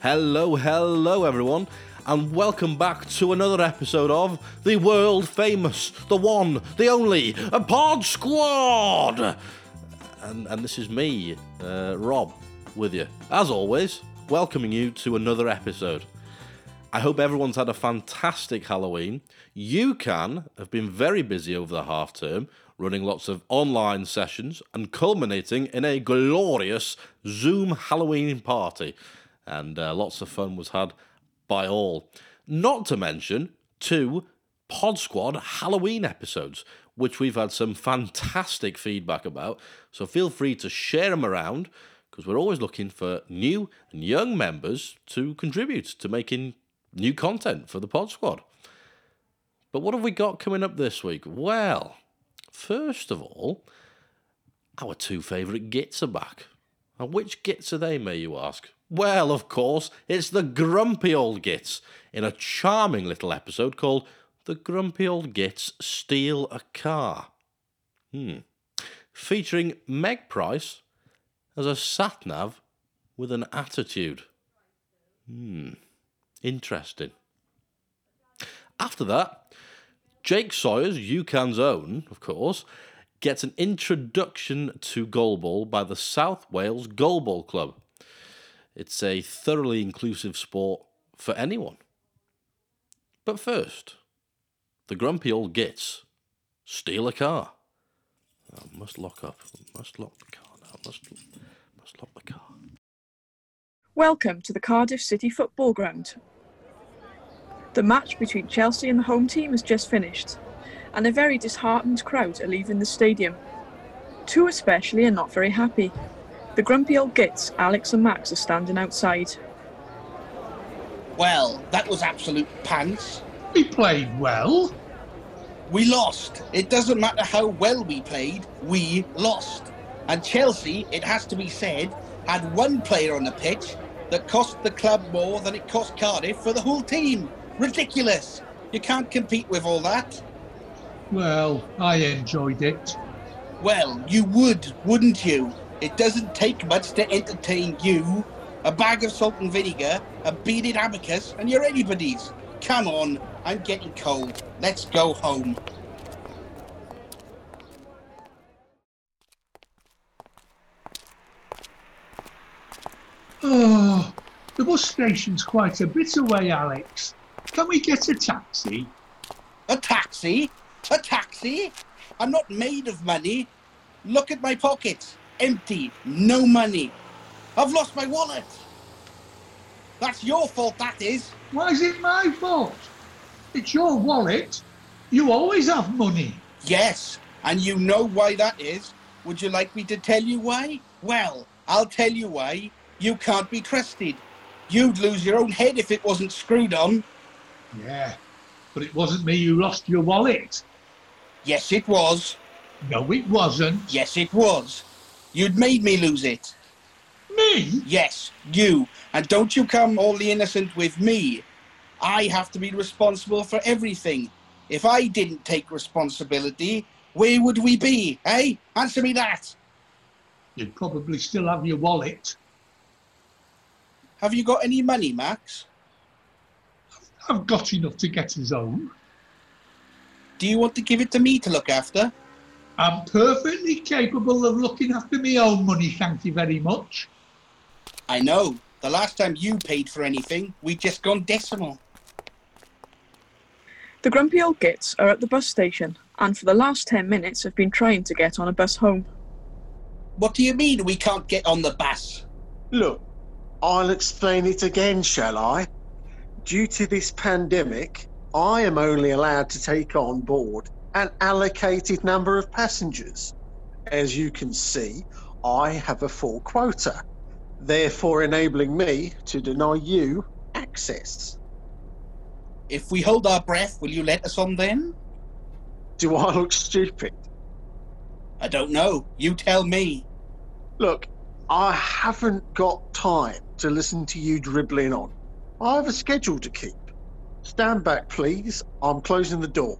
Hello, hello, everyone, and welcome back to another episode of the world famous, the one, the only, a Pod Squad. And and this is me, uh, Rob, with you as always, welcoming you to another episode. I hope everyone's had a fantastic Halloween. You can have been very busy over the half term, running lots of online sessions and culminating in a glorious Zoom Halloween party. And uh, lots of fun was had by all. Not to mention two Pod Squad Halloween episodes, which we've had some fantastic feedback about. So feel free to share them around because we're always looking for new and young members to contribute to making new content for the Pod Squad. But what have we got coming up this week? Well, first of all, our two favourite gits are back. And which gits are they, may you ask? Well, of course, it's the grumpy old gits in a charming little episode called The Grumpy Old Gits Steal a Car. Hmm. Featuring Meg Price as a sat nav with an attitude. Hmm. Interesting. After that, Jake Sawyers UCAN's own, of course, gets an introduction to goalball by the South Wales Goalball Club. It's a thoroughly inclusive sport for anyone. But first, the grumpy old gits steal a car. I must lock up. I must lock the car now. I must, must lock the car. Welcome to the Cardiff City Football Ground. The match between Chelsea and the home team has just finished, and a very disheartened crowd are leaving the stadium. Two especially are not very happy. The grumpy old gits, Alex and Max, are standing outside. Well, that was absolute pants. We played well. We lost. It doesn't matter how well we played, we lost. And Chelsea, it has to be said, had one player on the pitch that cost the club more than it cost Cardiff for the whole team. Ridiculous. You can't compete with all that. Well, I enjoyed it. Well, you would, wouldn't you? It doesn't take much to entertain you. A bag of salt and vinegar, a beaded abacus, and you're anybody's. Come on, I'm getting cold. Let's go home. Oh, the bus station's quite a bit away, Alex. Can we get a taxi? A taxi? A taxi? I'm not made of money. Look at my pockets. Empty. No money. I've lost my wallet. That's your fault, that is. Why is it my fault? It's your wallet. You always have money. Yes, and you know why that is. Would you like me to tell you why? Well, I'll tell you why. You can't be trusted. You'd lose your own head if it wasn't screwed on. Yeah, but it wasn't me who lost your wallet. Yes, it was. No, it wasn't. Yes, it was. You'd made me lose it. Me? Yes, you. And don't you come all the innocent with me. I have to be responsible for everything. If I didn't take responsibility, where would we be, eh? Answer me that. You'd probably still have your wallet. Have you got any money, Max? I've got enough to get us home. Do you want to give it to me to look after? I'm perfectly capable of looking after my own money, thank you very much. I know. The last time you paid for anything, we just gone decimal. The grumpy old gits are at the bus station, and for the last 10 minutes have been trying to get on a bus home. What do you mean we can't get on the bus? Look, I'll explain it again, shall I? Due to this pandemic, I am only allowed to take on board an allocated number of passengers. As you can see, I have a full quota, therefore enabling me to deny you access. If we hold our breath, will you let us on then? Do I look stupid? I don't know. You tell me. Look, I haven't got time to listen to you dribbling on. I have a schedule to keep. Stand back, please. I'm closing the door.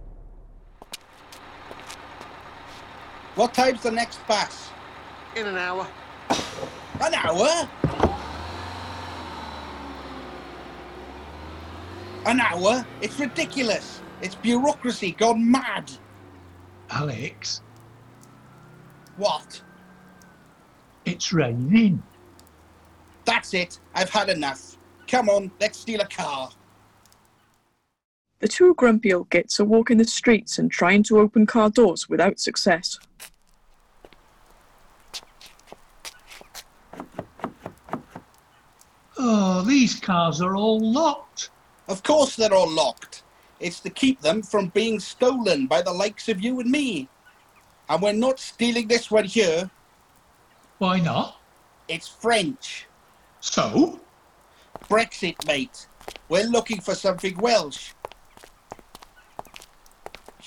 What time's the next bus? In an hour. An hour? An hour? It's ridiculous. It's bureaucracy gone mad. Alex, What? it's raining. That's it. I've had enough. Come on, let's steal a car. The two grumpy old gits are walking the streets and trying to open car doors without success. Oh, these cars are all locked. Of course they're all locked. It's to keep them from being stolen by the likes of you and me. And we're not stealing this one here. Why not? It's French. So? Brexit, mate. We're looking for something Welsh.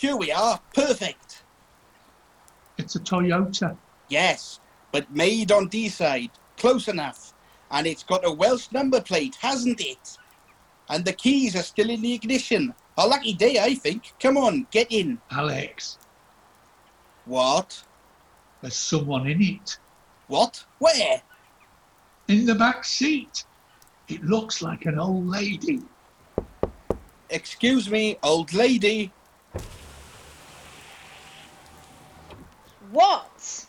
Here we are. Perfect. It's a Toyota. Yes, but made on Deeside. Close enough. And it's got a Welsh number plate, hasn't it? And the keys are still in the ignition. A lucky day, I think. Come on, get in. Alex, What? there's someone in it. What? Where? In the back seat. It looks like an old lady. Excuse me, old lady. What?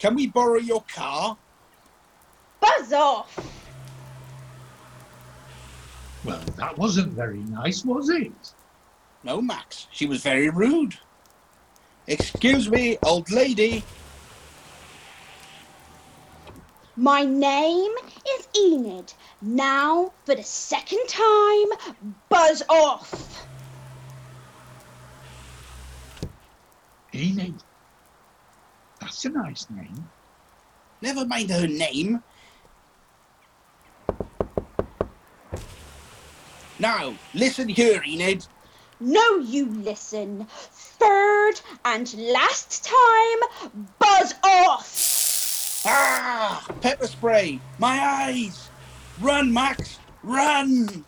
Can we borrow your car? Buzz off! Well, that wasn't very nice, was it? No, Max. She was very rude. Excuse me, old lady. My name is Enid. Now, for the second time, buzz off! Enid. That's a nice name. Never mind her name. Now, listen here, Enid. No, you listen. Third and last time, buzz off! Ah! Pepper spray! My eyes! Run, Max! Run!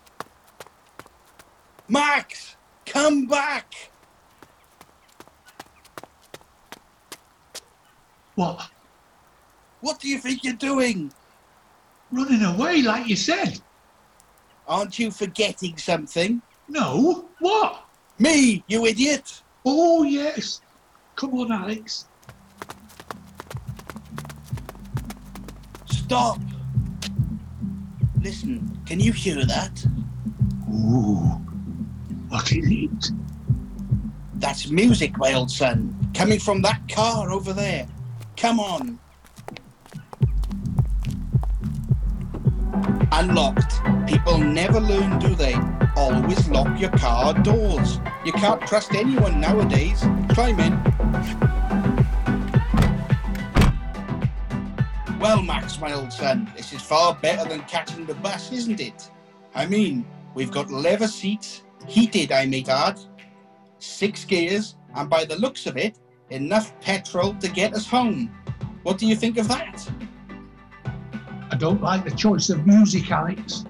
Max! Come back! What? What do you think you're doing? Running away like you said? Aren't you forgetting something? No. What? Me, you idiot! Oh, yes. Come on, Alex. Stop! Listen, can you hear that? Ooh. What is it? That's music, my old son, coming from that car over there. Come on. Unlocked. People never learn, do they? Always lock your car doors. You can't trust anyone nowadays. Climb in. Well, Max, my old son, this is far better than catching the bus, isn't it? I mean, we've got leather seats, heated, I may add, six gears, and by the looks of it, enough petrol to get us home. What do you think of that? I don't like the choice of music, Alex.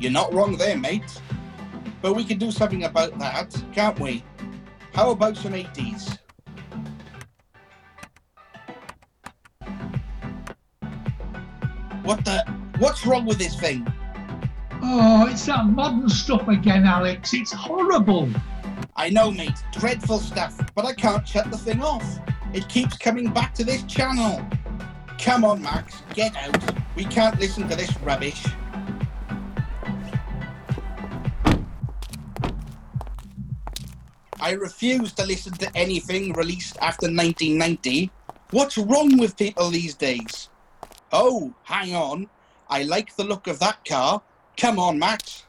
You're not wrong there, mate. But we can do something about that, can't we? How about some 80s? What the? What's wrong with this thing? Oh, it's that modern stuff again, Alex. It's horrible. I know, mate, dreadful stuff, but I can't shut the thing off. It keeps coming back to this channel. Come on, Max, get out. We can't listen to this rubbish. I refuse to listen to anything released after 1990. What's wrong with people these days? Oh, hang on. I like the look of that car. Come on, Max.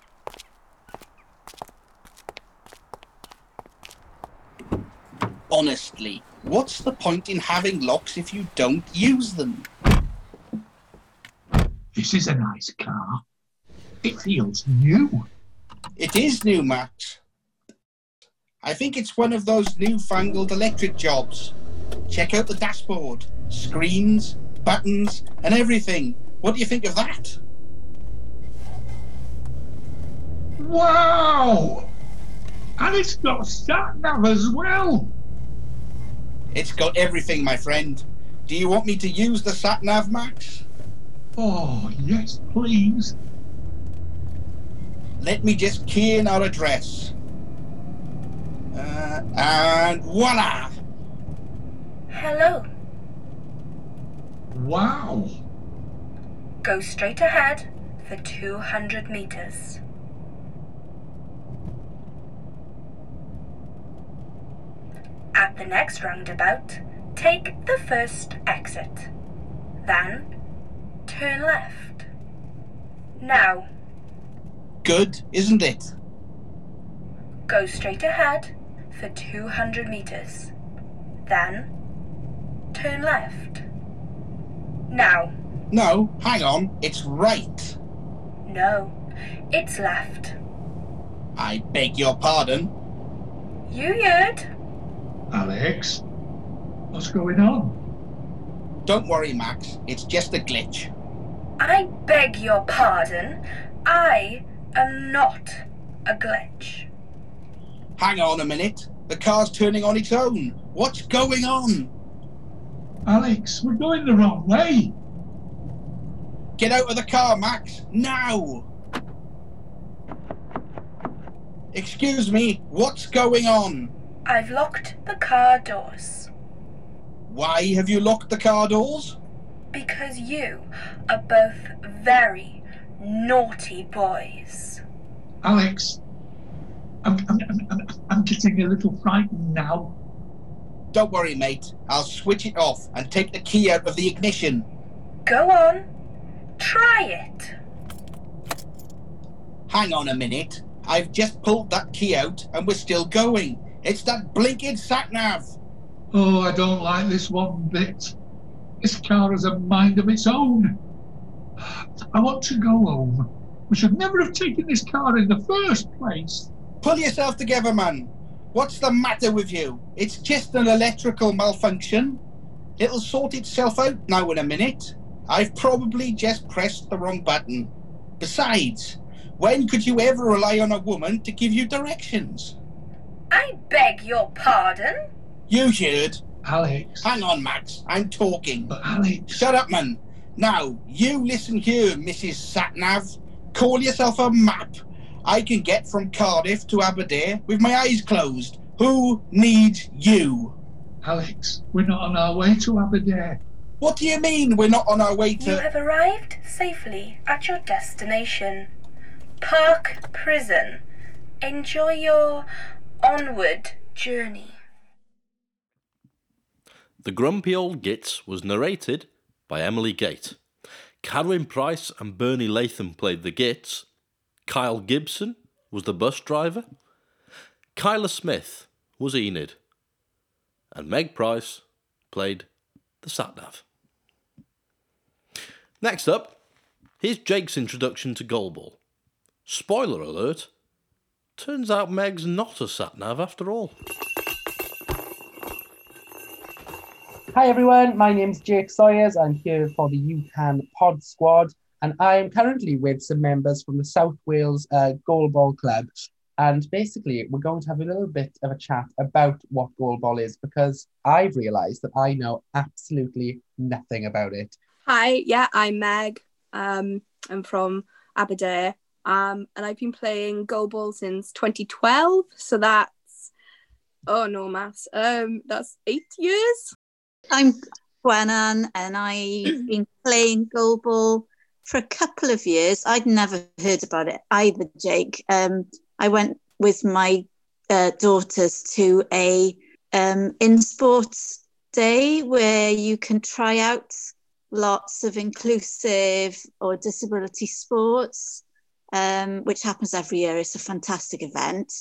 Honestly, what's the point in having locks if you don't use them? This is a nice car. It feels new. It is new, Max. I think it's one of those newfangled electric jobs. Check out the dashboard, screens, buttons, and everything. What do you think of that? Wow! And it's got sat nav as well. It's got everything, my friend. Do you want me to use the sat nav, Max? Oh, yes, please. let me just key in our address. Uh, and voila! Hello. Wow. Go straight ahead for 200 meters. At the next roundabout, take the first exit. Then, turn left. Now, Good, isn't it? go straight ahead for 200 meters. Then, turn left. Now, No, hang on, it's right. no, it's left. I beg your pardon. You heard? Alex, what's going on? Don't worry, Max, it's just a glitch. I beg your pardon. I am not a glitch. Hang on a minute. The car's turning on its own. What's going on? Alex, we're going the wrong way. Get out of the car, Max, now! Excuse me, what's going on? I've locked the car doors Why have you locked the car doors? because you are both very naughty boys. Alex, I'm, I'm, I'm, I'm, I'm getting a little frightened now. Don't worry, mate. I'll switch it off and take the key out of the ignition. Go on, try it. Hang on a minute. I've just pulled that key out and we're still going. It's that blinking sat nav. Oh, I don't like this one bit. This car has a mind of its own. I want to go home. We should never have taken this car in the first place. Pull yourself together, man. What's the matter with you? It's just an electrical malfunction. It'll sort itself out now in a minute. I've probably just pressed the wrong button. Besides, when could you ever rely on a woman to give you directions? I beg your pardon. You should. Alex. Hang on, Max. I'm talking. But Alex. Shut up, man. Now, you listen here, Mrs. Satnav. Call yourself a map. I can get from Cardiff to Aberdeen with my eyes closed. Who needs you? Alex, we're not on our way to Aberdeen. What do you mean we're not on our way to. You to. have arrived safely at your destination. Parc Prison. Enjoy your onward journey. The Grumpy Old Gits was narrated by Emily Gate. Cadwyn Price and Bernie Latham played the Gits. Kyle Gibson was the bus driver. Kyla Smith was Enid. And Meg Price played the Satnav. Next up, here's Jake's introduction to Goalball. Spoiler alert, turns out Meg's not a Satnav after all. Hi everyone, my name's Jake Sawyers. I'm here for the UCAN Pod Squad, and I am currently with some members from the South Wales uh, Goalball Club. And basically, we're going to have a little bit of a chat about what goalball is because I've realised that I know absolutely nothing about it. Hi, yeah, I'm Meg. Um, I'm from Aberdeen, um, and I've been playing goalball since 2012. So that's oh no maths. Um, that's eight years. I'm Gwenan and I've been playing goalball for a couple of years. I'd never heard about it either, Jake. Um, I went with my uh, daughters to a um, in sports day where you can try out lots of inclusive or disability sports, um, which happens every year. It's a fantastic event.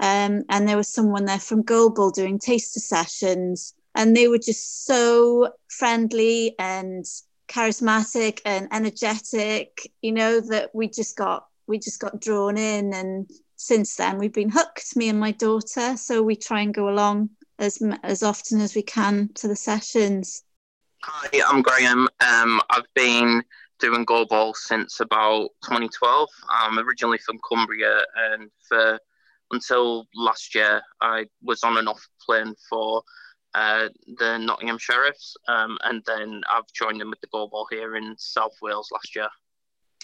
Um, and there was someone there from Goalball doing taster sessions and they were just so friendly and charismatic and energetic you know that we just got we just got drawn in and since then we've been hooked me and my daughter so we try and go along as as often as we can to the sessions Hi, I'm Graham. Um, I've been doing goalball since about 2012. I'm originally from Cumbria, and for until last year, I was on and off playing for uh, the Nottingham Sheriffs, um, and then I've joined them with the goalball here in South Wales last year.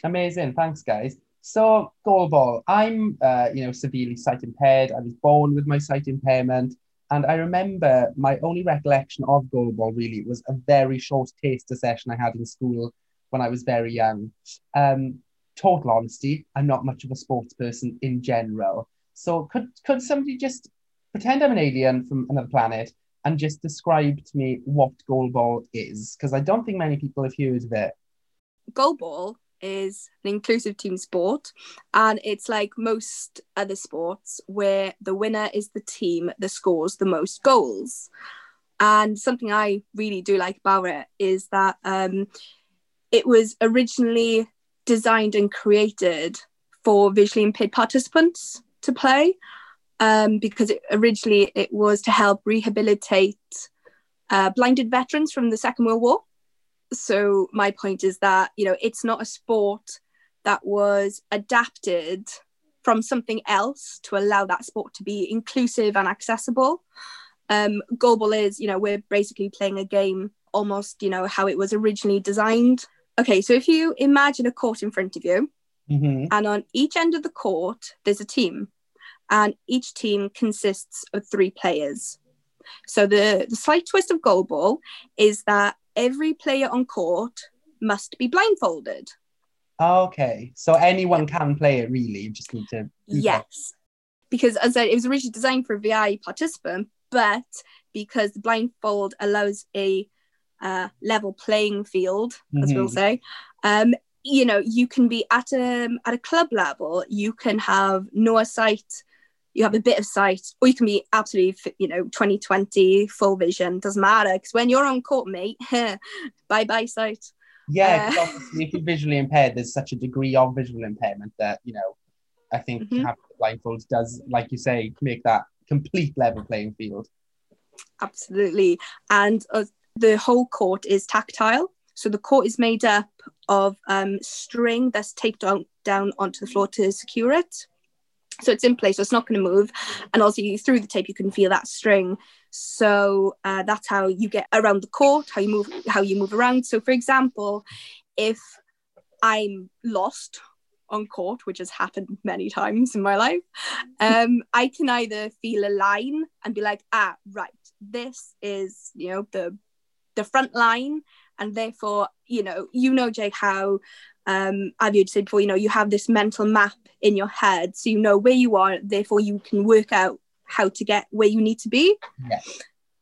Amazing, thanks guys. So goal ball. I'm, uh, you know, severely sight impaired. I was born with my sight impairment, and I remember my only recollection of goal ball really was a very short taster session I had in school when I was very young. Um, total honesty, I'm not much of a sports person in general. So could could somebody just pretend I'm an alien from another planet and just describe to me what goal ball is? Because I don't think many people have heard of it. Goal ball is an inclusive team sport and it's like most other sports where the winner is the team that scores the most goals and something i really do like about it is that um, it was originally designed and created for visually impaired participants to play um, because it, originally it was to help rehabilitate uh, blinded veterans from the second world war. So my point is that you know it's not a sport that was adapted from something else to allow that sport to be inclusive and accessible. Um goalball is you know we're basically playing a game almost you know how it was originally designed okay so if you imagine a court in front of you mm-hmm. and on each end of the court there's a team and each team consists of three players so the, the slight twist of goalball is that every player on court must be blindfolded. Okay, so anyone can play it really. You just need to. Yes, because as I said, it was originally designed for a VI participant, but because the blindfold allows a uh, level playing field, as we'll Mhm. say, um, you know, you can be at a at a club level. You can have no sight. You have a bit of sight, or you can be absolutely, you know, 2020 full vision. Doesn't matter because when you're on court, mate, bye bye sight. Yeah, Uh, if you're visually impaired, there's such a degree of visual impairment that you know. I think Mhm. having blindfolds does, like you say, make that complete level playing field. Absolutely. And uh, the whole court is tactile. So the court is made up of um, string that's taped on, down onto the floor to secure it. So it's in place, so it's not going to move. And also, you, through the tape, you can feel that string. So uh, that's how you get around the court, how you move, how you move around. So, for example, if I'm lost on court, which has happened many times in my life, um, I can either feel a line and be like, ah, right, this is, you know, the the front line, and therefore, you know, you know, Jake, how um, I've heard you say before, you know, you have this mental map in your head, so you know where you are, therefore you can work out how to get where you need to be. Yeah.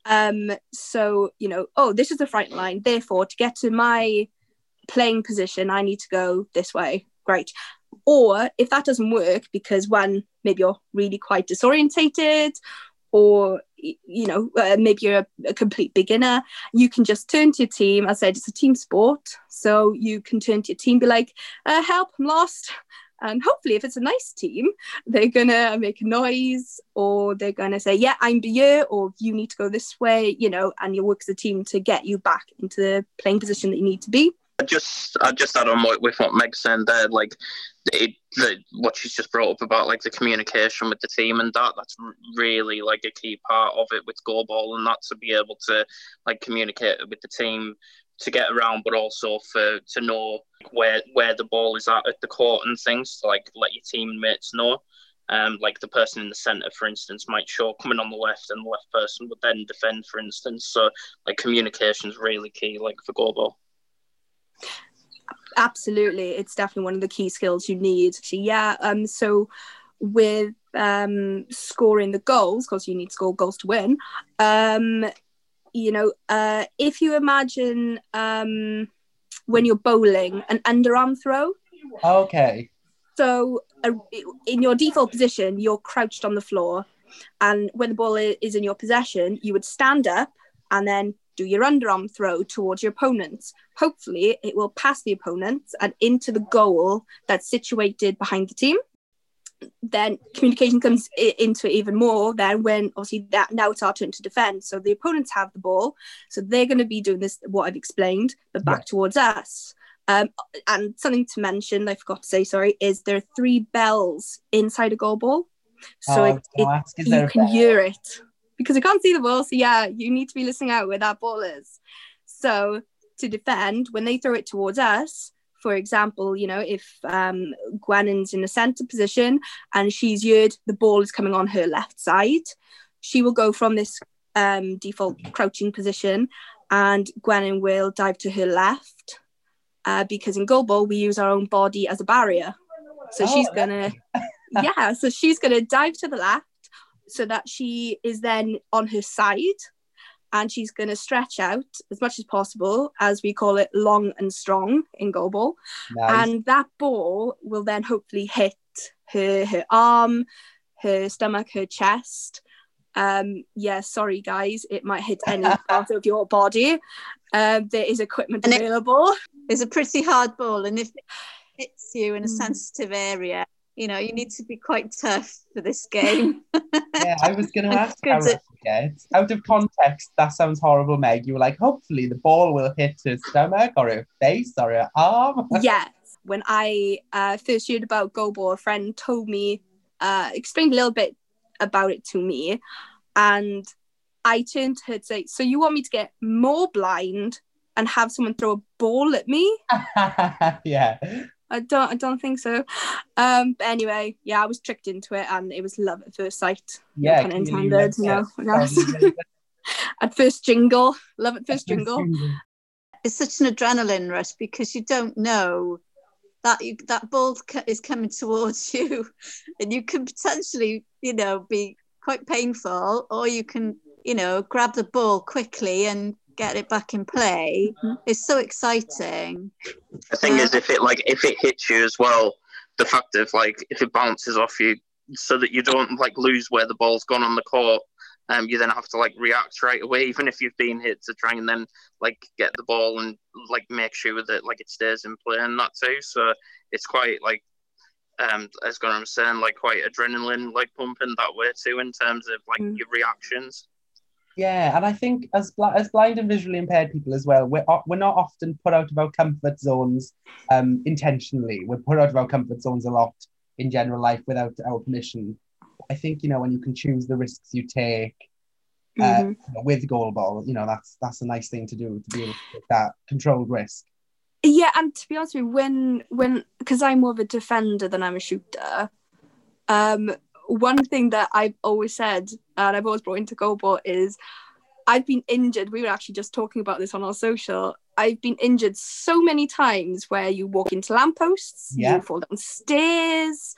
Um, so you know, oh, this is the front line. Therefore, to get to my playing position, I need to go this way. Great. Or if that doesn't work because one, maybe you're really quite disorientated, or you know, uh, maybe you're a, a complete beginner, you can just turn to your team. I said, it's a team sport, so you can turn to your team, be like, uh, "Help, I'm lost." And hopefully, if it's a nice team, they're gonna make a noise or they're gonna say, Yeah, I'm here, or you need to go this way, you know, and you work as a team to get you back into the playing position that you need to be. I just I just add on with what Meg's saying there, like it, the, what she's just brought up about like the communication with the team and that that's really like a key part of it with goalball and that to be able to like communicate with the team to get around, but also for to know where where the ball is at at the court and things to like let your teammates know. Um, like the person in the centre, for instance, might show coming on the left, and the left person would then defend, for instance. So, like communication is really key, like for goalball. Absolutely, it's definitely one of the key skills you need. So, yeah, um, so with um scoring the goals, because you need to score goals to win. Um, you know, uh, if you imagine um when you're bowling an underarm throw, Okay. so uh, in your default position, you're crouched on the floor, and when the ball is in your possession, you would stand up and then do your underarm throw towards your opponents. Hopefully, it will pass the opponents and into the goal that's situated behind the team. Then communication comes i- into it even more. Then when obviously that now it's our turn to defend. So the opponents have the ball, so they're going to be doing this what I've explained, but back towards us. Um, and something to mention, I forgot to say, sorry, is there are three bells inside a goal ball. So Oh, it, it- you can bell? hear it because I can't see the ball. So yeah, you need to be listening out where that ball is. So to defend, when they throw it towards us, for example, you know, if um, in the centre position and she's heard the ball is coming on her left side, she will go from this um, default crouching position and Gwennan will dive to her left uh, because in goal ball we use our own body as a barrier. So Oh, she's gonna, yeah, so she's gonna dive to the left so that she is then on her side and she's going to stretch out as much as possible, as we call it, long and strong in goal ball. Nice. And that ball will then hopefully hit her her arm, her stomach, her chest. Um, yeah, sorry guys, it might hit any part of your body. Um, there is equipment And it- available. It's a pretty hard ball, and if it hits you in a Mm. sensitive area, you know you need to be quite tough for this game. yeah, I was going to ask how to- it gets. Out of context, that sounds horrible, Meg. You were like, hopefully the ball will hit her stomach or her face or her arm. yes. When I uh, first heard about goalball, a friend told me, uh, explained a little bit about it to me. And I turned to her to say, So you want me to get more blind and have someone throw a ball at me? yeah. I don't I don't think so. Um but anyway, yeah, I was tricked into it and it was love at first sight. Yeah, pun clearly you intended, you know. went, yes. yes. at first jingle. Love at first jingle. it's such an adrenaline rush because you don't know that you, that ball co- is coming towards you, and you can potentially, you know, be quite painful, or you can, you know, grab the ball quickly and get it back in play. It's so exciting. The thing is, if it like if it hits you as well, the fact of like if it bounces off you, so that you don't like lose where the ball's gone on the court, um, you then have to like react right away, even if you've been hit to try and then like get the ball and like make sure that like it stays in play and that too. So it's quite like um as Gwenan was saying, like quite adrenaline like pumping that way too in terms of like Mm. your reactions. Yeah, and I think as bl- as blind and visually impaired people as well, we're o- we're not often put out of our comfort zones um, intentionally. We're put out of our comfort zones a lot in general life without our permission. I think you know when you can choose the risks you take uh, Mhm. you know, with goal ball, you know that's that's a nice thing to do to be able to take that controlled risk. Yeah, and to be honest with you, when when because I'm more of a defender than I'm a shooter, um, one thing that I've always said and I've always brought into goalball is I've been injured. We were actually just talking about this on our social. I've been injured so many times where you walk into lampposts, Yeah. you fall down stairs,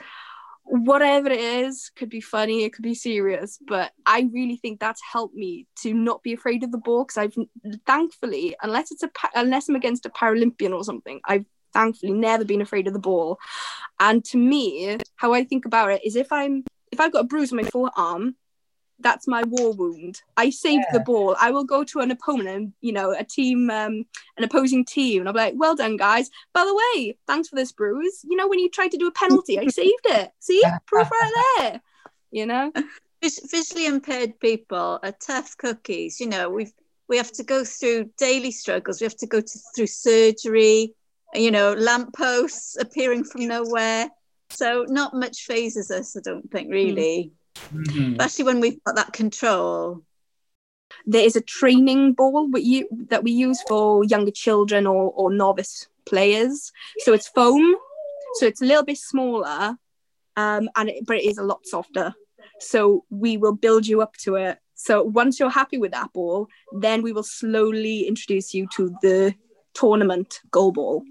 whatever it is, could be funny, it could be serious, but I really think that's helped me to not be afraid of the ball because I've thankfully, unless it's a unless I'm against a Paralympian or something, I've thankfully never been afraid of the ball. And to me, how I think about it is if I'm if I've got a bruise on my forearm, that's my war wound. I saved the ball. I will go to an opponent, you know, a team, um, an opposing team, and I'll be like, "Well done, guys. By the way, thanks for this bruise. You know, when you tried to do a penalty, I saved it. See, proof right there. You know." Vis- visually impaired people are tough cookies. You know, we've we have to go through daily struggles. We have to go to, through surgery. You know, lampposts appearing from nowhere. So not much fazes us. I don't think really, Mhm. especially when we've got that control. there is a training ball we u- that we use for younger children or, or novice players. So it's foam, so it's a little bit smaller, um, and it, but it is a lot softer. So we will build you up to it. So once you're happy with that ball, then we will slowly introduce you to the tournament goal ball.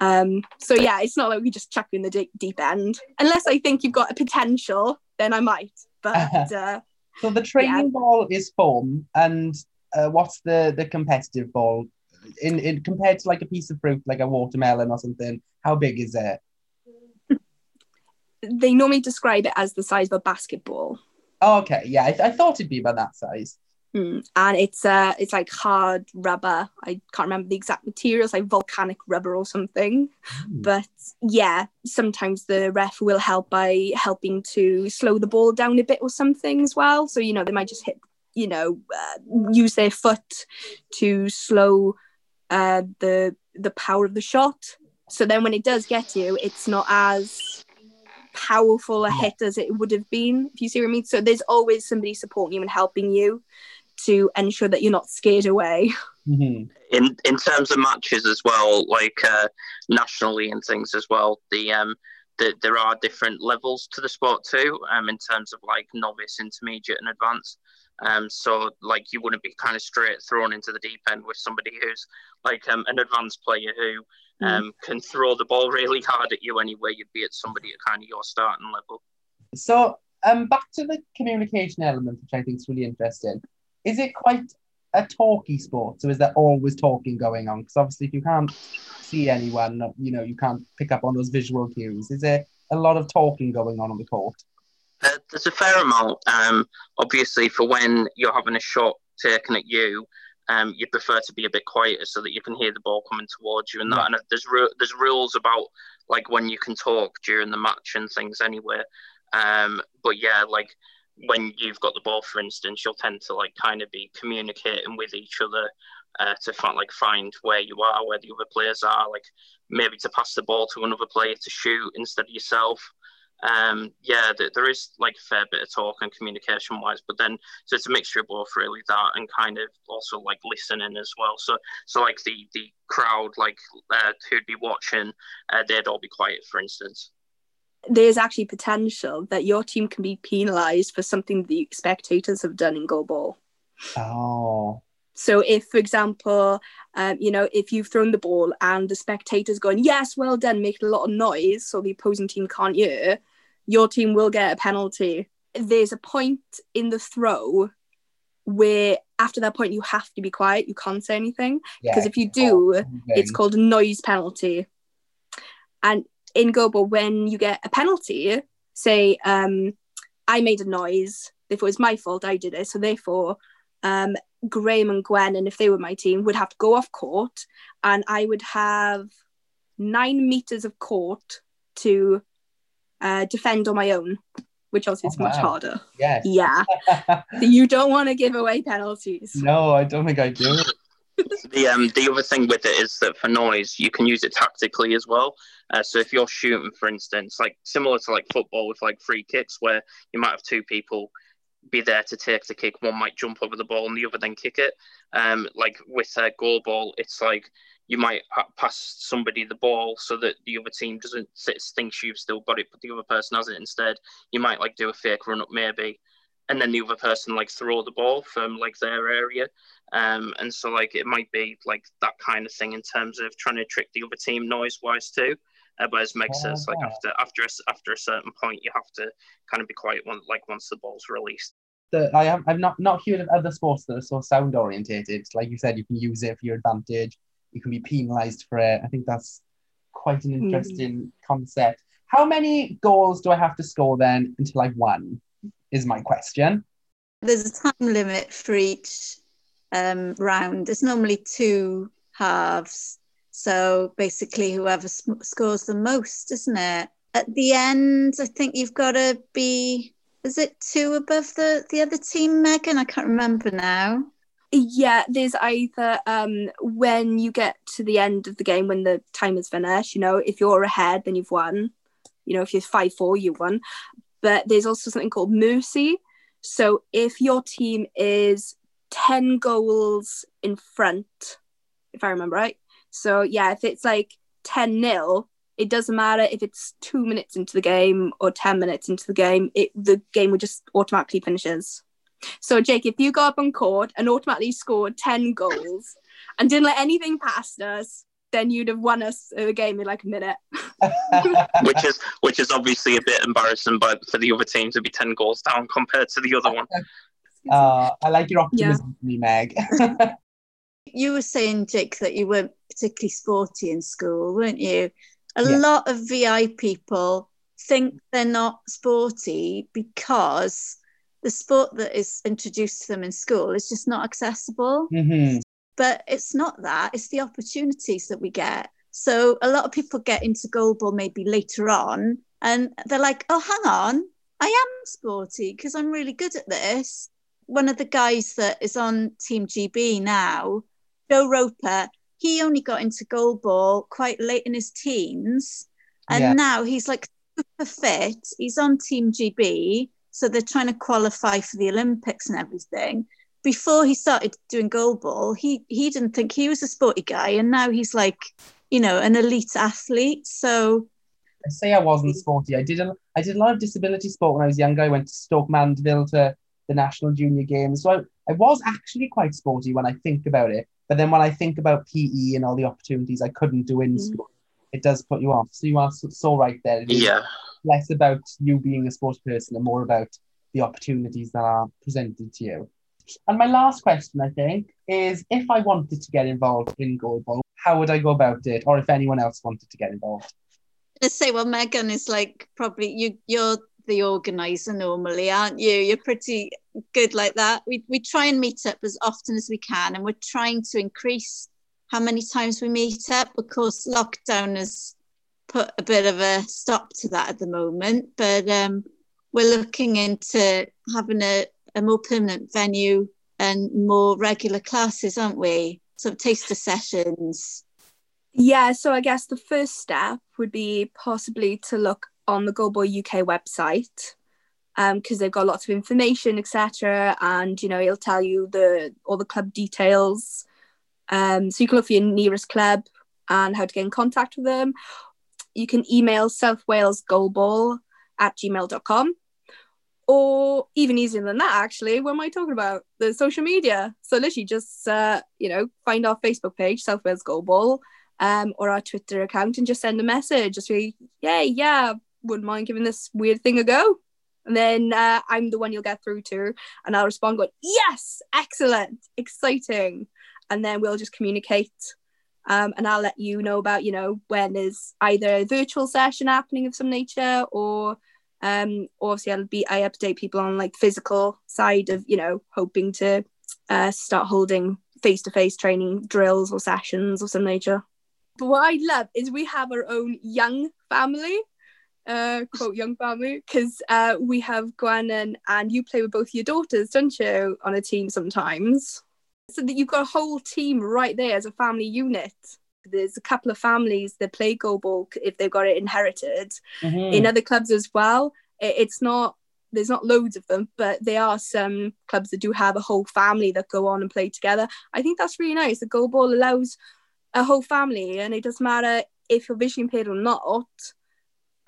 Um, so yeah, it's not like we just chuck you in the deep, deep end. Unless I think you've got a potential, then I might. But uh, So the training ball is foam, and uh, what's the the competitive ball? In in compared to like a piece of fruit, like a watermelon or something, how big is it? they normally describe it as the size of a basketball. Oh, okay, yeah, I, I thought it'd be about that size. Mm. And it's uh it's like hard rubber. I can't remember the exact materials, like volcanic rubber or something. But yeah, sometimes the ref will help by helping to slow the ball down a bit or something as well. So you know they might just hit, you know, uh, use their foot to slow uh, the the power of the shot. So then when it does get you, it's not as powerful a hit as it would have been if you see what I mean. So there's always somebody supporting you and helping you to ensure that you're not scared away. Mhm. in in terms of matches as well, like uh, nationally and things as well. The um the, there are different levels to the sport too. Um, in terms of like novice, intermediate, and advanced. Um, so like you wouldn't be kind of straight thrown into the deep end with somebody who's like um, an advanced player who um, can throw the ball really hard at you anyway. You'd be at somebody at kind of your starting level. So, um, back to the communication element, which I think is really interesting. Is it quite a talky sport? So, is there always talking going on? Because obviously, if you can't see anyone, you know, you can't pick up on those visual cues. Is there a lot of talking going on on the court? Uh, there's a fair amount. Um, obviously, for when you're having a shot taken at you, um, you prefer to be a bit quieter so that you can hear the ball coming towards you and that. Yeah. And there's ru- there's rules about like when you can talk during the match and things anyway. Um, but yeah, like when you've got the ball, for instance, you'll tend to like kind of be communicating with each other uh, to find like find where you are, where the other players are, like maybe to pass the ball to another player to shoot instead of yourself. Um, yeah, there, there is like a fair bit of talk and communication wise, but then so it's a mixture of both really that and kind of also like listening as well. So so like the the crowd like uh, who'd be watching, uh, they'd all be quiet, for instance. There's actually potential that your team can be penalised for something the spectators have done in goal ball. Oh, So if, for example, um, you know, if you've thrown the ball and the spectators going, yes, well done, making a lot of noise so the opposing team can't hear, your team will get a penalty. There's a point in the throw where after that point you have to be quiet, you can't say anything. Yeah, Because if you do, it's called a noise penalty. And in goalball, when you get a penalty, say, um, I made a noise, therefore it's my fault, I did it. So therefore, um, Graham and Gwen, and if they were my team, would have to go off court, and I would have nine meters of court to uh, defend on my own, which obviously is Oh, much wow. harder. Yes. Yeah. you don't want to give away penalties. no, I don't think I do. The um the other thing with it is that for noise you can use it tactically as well. Uh, so if you're shooting, for instance, like similar to like football with like free kicks, where you might have two people be there to take the kick, one might jump over the ball and the other then kick it. Um, like with a goal ball, it's like you might pass somebody the ball so that the other team doesn't thinks you've still got it, but the other person has it instead. You might like do a fake run up maybe, and then the other person like throw the ball from like their area. Um, and so like it might be like that kind of thing in terms of trying to trick the other team noise wise too. Uh, but as Meg says, like Ah. after after a, s- after a certain point, you have to kind of be quiet when like once the ball's released. The, I am I've not not heard of other sports that are so sound orientated. Like you said, you can use it for your advantage. You can be penalised for it. I think that's quite an interesting concept. How many goals do I have to score then until I've won? Is my question. There's a time limit for each um, round. There's normally two halves. So basically, whoever sm- scores the most, isn't it? At the end, I think you've got to be. Is it two above the the other team, Megan? I can't remember now. Yeah, there's either um when you get to the end of the game when the time is finished, you know, if you're ahead, then you've won. You know, if you're five four, you've won. But there's also something called mercy. So if your team is ten goals in front, if I remember right. So yeah, if it's like ten nil, it doesn't matter if it's two minutes into the game or ten minutes into the game. It the game would just automatically finishes. So, Jake, if you go up on court and automatically scored 10 goals and didn't let anything past us, then you'd have won us the game in like a minute. which is which is obviously a bit embarrassing, but for the other team to be ten goals down compared to the other one. Uh, I like your optimism, for me, Meg. You were saying, Jake, that you weren't particularly sporty in school, weren't you? A Yeah. lot of VI people think they're not sporty because the sport that is introduced to them in school is just not accessible. hmm But it's not that, it's the opportunities that we get. So a lot of people get into goalball maybe later on and they're like, oh, hang on, I am sporty because I'm really good at this. One of the guys that is on Team GB now, Joe Roper, he only got into goalball quite late in his teens. And Yeah. now he's like super fit. He's on Team GB. So they're trying to qualify for the Olympics and everything. Before he started doing goalball, he he didn't think he was a sporty guy, and now he's like, you know, an elite athlete. So I say I wasn't sporty. I did a, I did a lot of disability sport when I was younger. I went to Stoke Mandeville to the national junior games. So I, I was actually quite sporty when I think about it. But then when I think about PE and all the opportunities I couldn't do in Mm. school, it does put you off. So you are so, so right there. It is Yeah. Less about you being a sports person and more about the opportunities that are presented to you. And my last question, I think, is if I wanted to get involved in goalball, how would I go about it? Or if anyone else wanted to get involved? let's say, well, Megan is like probably you. You're the organizer normally, aren't you? You're pretty good like that. We we try and meet up as often as we can, and we're trying to increase how many times we meet up. Of course, lockdown has put a bit of a stop to that at the moment, but um, we're looking into having a, a more permanent venue and more regular classes, aren't we? Some taster sessions. Yeah, so I guess the first step would be possibly to look on the Goalball UK website because they've got lots of information, etc. And you know, it'll tell you the all the club details. Um, so you can look for your nearest club and how to get in contact with them. You can email South Wales Goalball at gmail.com. Or even easier than that, actually, what am I talking about? The social media. So literally just uh, you know, find our Facebook page, South Wales Goalball, um, or our Twitter account and just send a message. Just be, yay, yeah, wouldn't mind giving this weird thing a go. And then uh, I'm the one you'll get through to, and I'll respond going, yes, excellent, exciting. And then we'll just communicate. Um, and I'll let you know about, you know, when there's either a virtual session happening of some nature or um obviously I'll be I update people on like physical side of, you know, hoping to uh, start holding face-to-face training drills or sessions of some nature. But what I love is we have our own young family, uh, quote young family, because uh, we have Gwen and you play with both your daughters, don't you, on a team sometimes? So that you've got a whole team right there as a family unit. There's a couple of families that play goalball if they've got it inherited Mhm. in other clubs as well. It- It's not there's not loads of them, but there are some clubs that do have a whole family that go on and play together. I think that's really nice. The goalball allows a whole family, and it doesn't matter if you're visually impaired or not,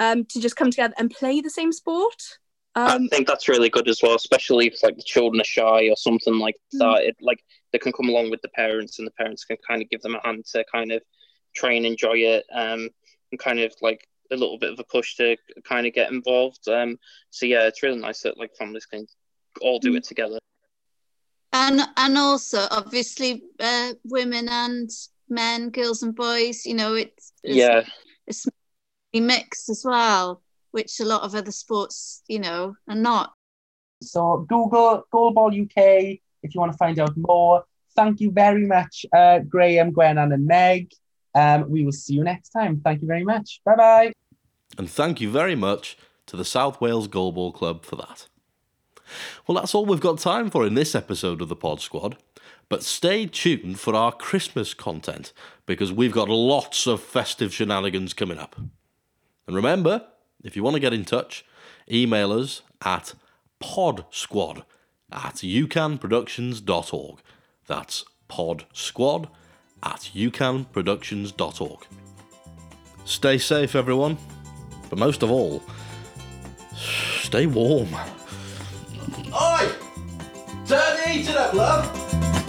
um, to just come together and play the same sport. Um, I think that's really good as well, especially if like the children are shy or something like Mm. that. It, like they can come along with the parents, and the parents can kind of give them a hand to kind of try and enjoy it, um, and kind of like a little bit of a push to kind of get involved. Um, so yeah, it's really nice that like families can all do it together. and and also obviously uh, women and men girls and boys you know it's, it's Yeah. it's mixed as well which a lot of other sports you know are not So Google Goalball UK if you want to find out more. Thank you very much, uh, Graham, Gwenan, and Meg. Um, we will see you next time. Thank you very much. Bye bye. And thank you very much to the South Wales Goalball Club for that. Well, that's all we've got time for in this episode of the Pod Squad. But stay tuned for our Christmas content because we've got lots of festive shenanigans coming up. And remember, if you want to get in touch, email us at podsquad at ucanproductions.org. That's podsquad at ucanproductions.org. Stay safe, everyone. But most of all, stay warm. Oi! Turn the heating up, love!